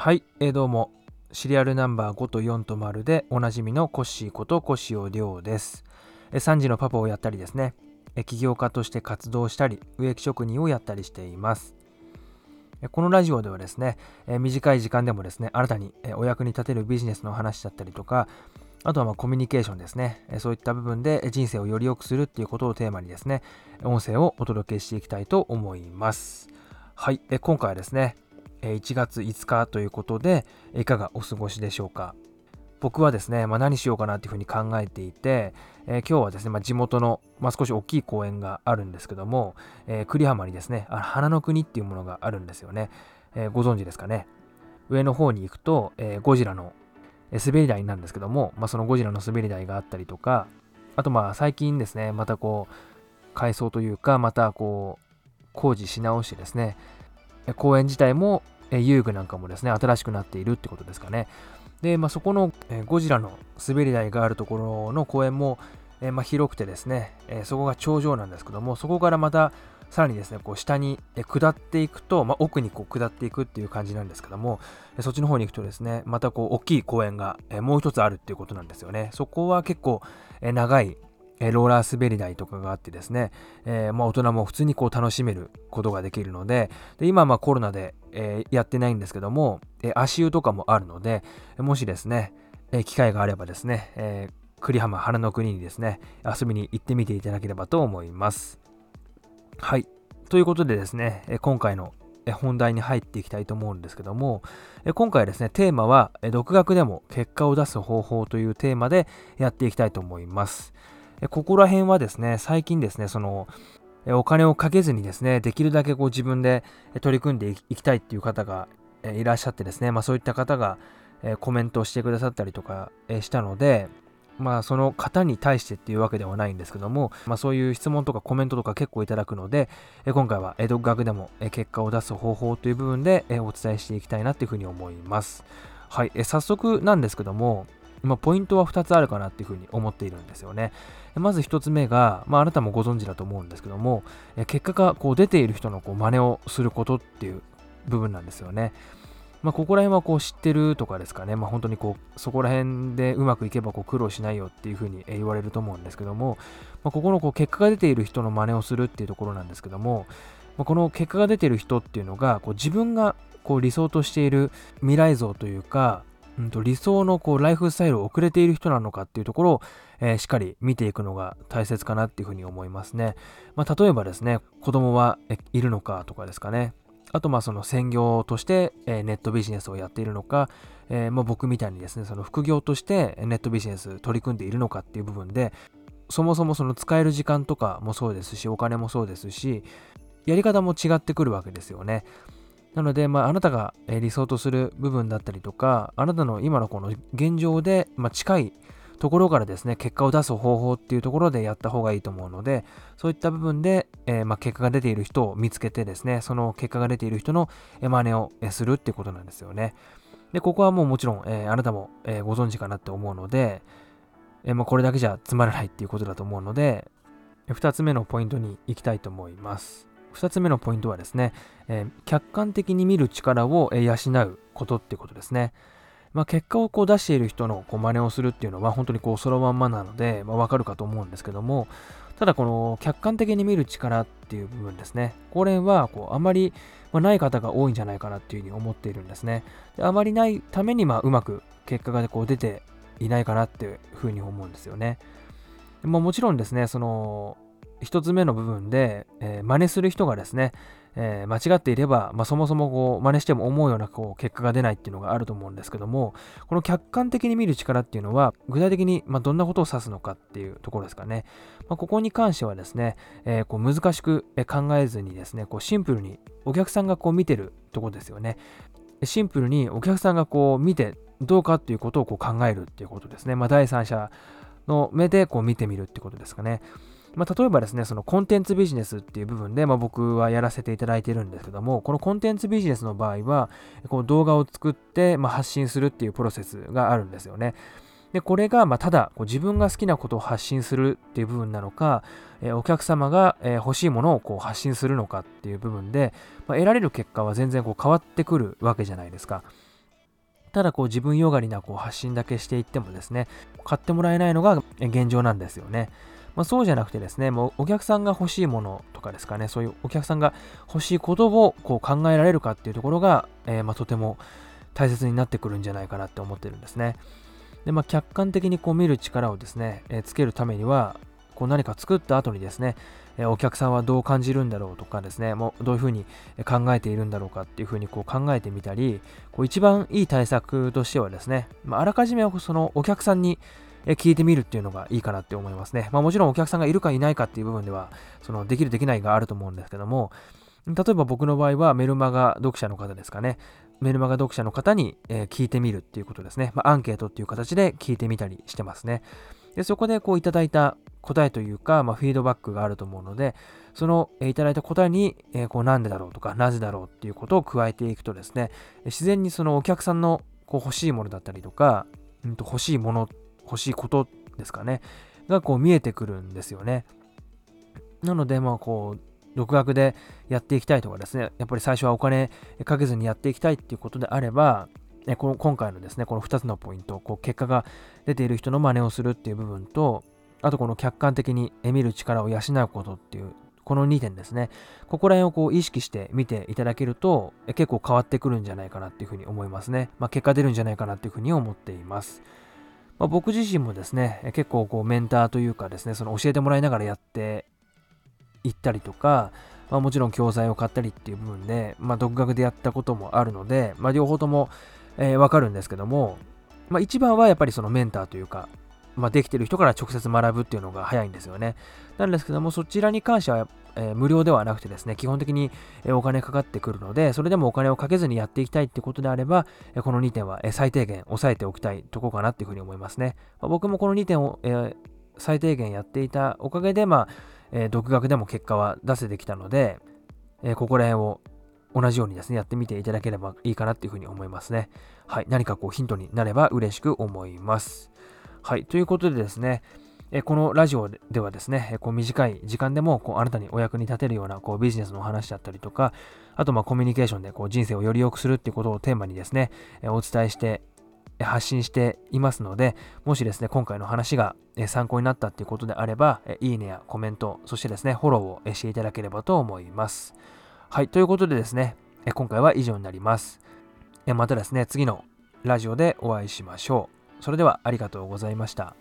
はい、えー、どうも。シリアルナンバー5と4と丸でおなじみのコッシーことコシオ亮です。3時のパパをやったりですね、起業家として活動したり、植木職人をやったりしています。このラジオではですね、短い時間でもですね、新たにお役に立てるビジネスの話だったりとか、あとはまコミュニケーションですね、そういった部分で人生をより良くするっていうことをテーマにですね、音声をお届けしていきたいと思います。はい、今回はですね、1月5日ということで、いかがお過ごしでしょうか？僕はですね、まあ、何しようかなというふうに考えていて、えー、今日はですね、まあ、地元の、まあ、少し大きい公園があるんですけども、えー、栗浜にですね、あ花の国っていうものがあるんですよね。えー、ご存知ですかね？上の方に行くと、えゴジラの滑り台なんですけども、まあ、そのゴジラの滑り台があったりとか、あとまあ最近ですね、またこう、改装というか、またこう、工事し直してですね、公園自体も遊具なんかもですね、新しくなっているってことですかね。で、まあ、そこのゴジラの滑り台があるところの公園も、えまあ、広くてですね、えそこが頂上なんですけども、そこからまたさらにですね、こう下に下っていくと、まあ、奥にこう下っていくっていう感じなんですけども、そっちの方に行くとですね、またこう大きい公園がもう一つあるっていうことなんですよね。そこは結構長いローラー滑り台とかがあってですね、えー、まあ、大人も普通にこう楽しめることができるので、で今まあコロナで、えー、やってないんですけども、え足湯とかもあるので、もしですね、え機会があればですね、え栗浜花の国にですね、遊びに行ってみていただければと思います。はい。ということでですね、今回の本題に入っていきたいと思うんですけども、今回ですね、テーマは、独学でも結果を出す方法というテーマでやっていきたいと思います。ここら辺はですね、最近ですね、その、お金をかけずにですね、できるだけこう自分で取り組んでいきたいっていう方がいらっしゃってですね、まあそういった方がコメントをしてくださったりとかしたので、まあその方に対してっていうわけではないんですけども、まあそういう質問とかコメントとか結構いただくので、今回は独学でも結果を出す方法という部分でお伝えしていきたいなっていうふうに思います。はい、早速なんですけども、まあ、ポイントは2つあるかなっていうふうに思っているんですよね。まず1つ目が、まあ、あなたもご存知だと思うんですけども、結果がこう出ている人のこう真似をすることっていう部分なんですよね。まあ、ここら辺はこう知ってるとかですかね、まあ、本当にこうそこら辺でうまくいけばこう苦労しないよっていうふうに言われると思うんですけども、まあ、ここのこう結果が出ている人の真似をするっていうところなんですけども、まあ、この結果が出ている人っていうのがこう自分がこう理想としている未来像というか、うんと、理想のこうライフスタイルを送れている人なのかっていうところを、えー、しっかり見ていくのが大切かなっていうふうに思いますね。まあ、例えばですね、子供はいるのかとかですかね。あと、まあ、その専業として、えー、ネットビジネスをやっているのか、えー、まあ、僕みたいにですね、その副業としてネットビジネス取り組んでいるのかっていう部分で、そもそもその使える時間とかもそうですし、お金もそうですし、やり方も違ってくるわけですよね。なので、まあ、あなたが理想とする部分だったりとか、あなたの今のこの現状で、まあ、近いところからですね、結果を出す方法っていうところでやった方がいいと思うので、そういった部分で、えー、まあ、結果が出ている人を見つけてですね、その結果が出ている人の真似をするっていうことなんですよね。で、ここはもうもちろん、えー、あなたも、えー、ご存知かなって思うので、えまあ、これだけじゃつまらないっていうことだと思うので、2つ目のポイントに行きたいと思います。2つ目のポイントはですね、えー、客観的に見る力を養うことってことですね。まあ、結果をこう出している人のこう真似をするっていうのは本当にこうそのまんまなので、まあ、わかるかと思うんですけども、ただこの客観的に見る力っていう部分ですね。これはこうあまりない方が多いんじゃないかなっていうふうに思っているんですね。であまりないためにまあうまく結果がこう出ていないかなっていうふうに思うんですよね。まあ、もちろんですね、その1つ目の部分で、えー、真似する人がですね、えー、間違っていれば、まあ、そもそもこう真似しても思うようなこう結果が出ないっていうのがあると思うんですけども、この客観的に見る力っていうのは、具体的にまどんなことを指すのかっていうところですかね。まあ、ここに関してはですね、えー、こう難しく考えずにですね、こうシンプルにお客さんがこう見てるところですよね。シンプルにお客さんがこう見てどうかっていうことをこう考えるっていうことですね。ま、第三者の目でこう見てみるってことですかね。まあ、例えばですね、そのコンテンツビジネスっていう部分で、まあ、僕はやらせていただいてるんですけども、このコンテンツビジネスの場合は、この動画を作って、まあ、発信するっていうプロセスがあるんですよね。で、これが、まただこう自分が好きなことを発信するっていう部分なのか、えお客様が、え欲しいものをこう発信するのかっていう部分で、ま得られる結果は全然こう変わってくるわけじゃないですか。ただこう自分よがりなこう発信だけしていってもですね、買ってもらえないのが現状なんですよね。まあ、そうじゃなくてですね、もうお客さんが欲しいものとかですかね、そういうお客さんが欲しいことをこう考えられるかっていうところが、えー、ま、とても大切になってくるんじゃないかなって思ってるんですね。で、まあ、客観的にこう見る力をですね、えー、つけるためには、こう何か作った後にですね、えお客さんはどう感じるんだろうとかですね、もうどういうふうに考えているんだろうかっていうふうにこう考えてみたり、こう一番いい対策としてはですね、まあ、あらかじめそのお客さんにえ聞いてみるっていうのがいいかなって思いますね。まあ、もちろんお客さんがいるかいないかっていう部分では、そのできるできないがあると思うんですけども、例えば僕の場合はメルマガ読者の方ですかね。メルマガ読者の方に、え聞いてみるっていうことですね。まあ、アンケートっていう形で聞いてみたりしてますね。でそこでこういただいた答えというか、まあ、フィードバックがあると思うので、その、えいただいた答えに、えー、こうなんでだろうとか、なぜだろうっていうことを加えていくとですね、自然にそのお客さんのこう欲しいものだったりとか、うん、と欲しいもの、欲しいことですかね、がこう見えてくるんですよね。なので、まあこう、独学でやっていきたいとかですね、やっぱり最初はお金かけずにやっていきたいっていうことであれば、この今回のですね、この2つのポイント、こう結果が出ている人の真似をするっていう部分と、あとこの客観的に見る力を養うことっていう、この2点ですね。ここら辺をこう意識して見ていただけると、結構変わってくるんじゃないかなっていうふうに思いますね。まあ、結果出るんじゃないかなっていうふうに思っています。まあ、僕自身もですね、結構こうメンターというかですね、その教えてもらいながらやっていったりとか、まあ、もちろん教材を買ったりっていう部分で、まあ、独学でやったこともあるので、まあ、両方とも、えー、わかるんですけども、まあ、一番はやっぱりそのメンターというか、まあ、できてる人から直接学ぶっていうのが早いんですよね。なんですけども、そちらに関しては、えー、無料ではなくてですね、基本的にお金かかってくるので、それでもお金をかけずにやっていきたいってことであれば、この2点は最低限押さえておきたいとこかなっていうふうに思いますね。ま、僕もこの2点を、えー、最低限やっていたおかげで、まあ、えー、独学でも結果は出せてきたので、えここら辺を同じようにですね、やってみていただければいいかなっていうふうに思いますね。はい。何かこうヒントになれば嬉しく思います。はい。ということでですね、えこのラジオではですね、こう短い時間でもこうあなたにお役に立てるようなこうビジネスの話だったりとか、あとまあコミュニケーションでこう人生をより良くするっていうことをテーマにですね、お伝えして発信していますので、もしですね、今回の話が参考になったっていうことであれば、いいねやコメント、そしてですね、フォローをしていただければと思います。はい、ということでですね、今回は以上になります。またですね、次のラジオでお会いしましょう。それではありがとうございました。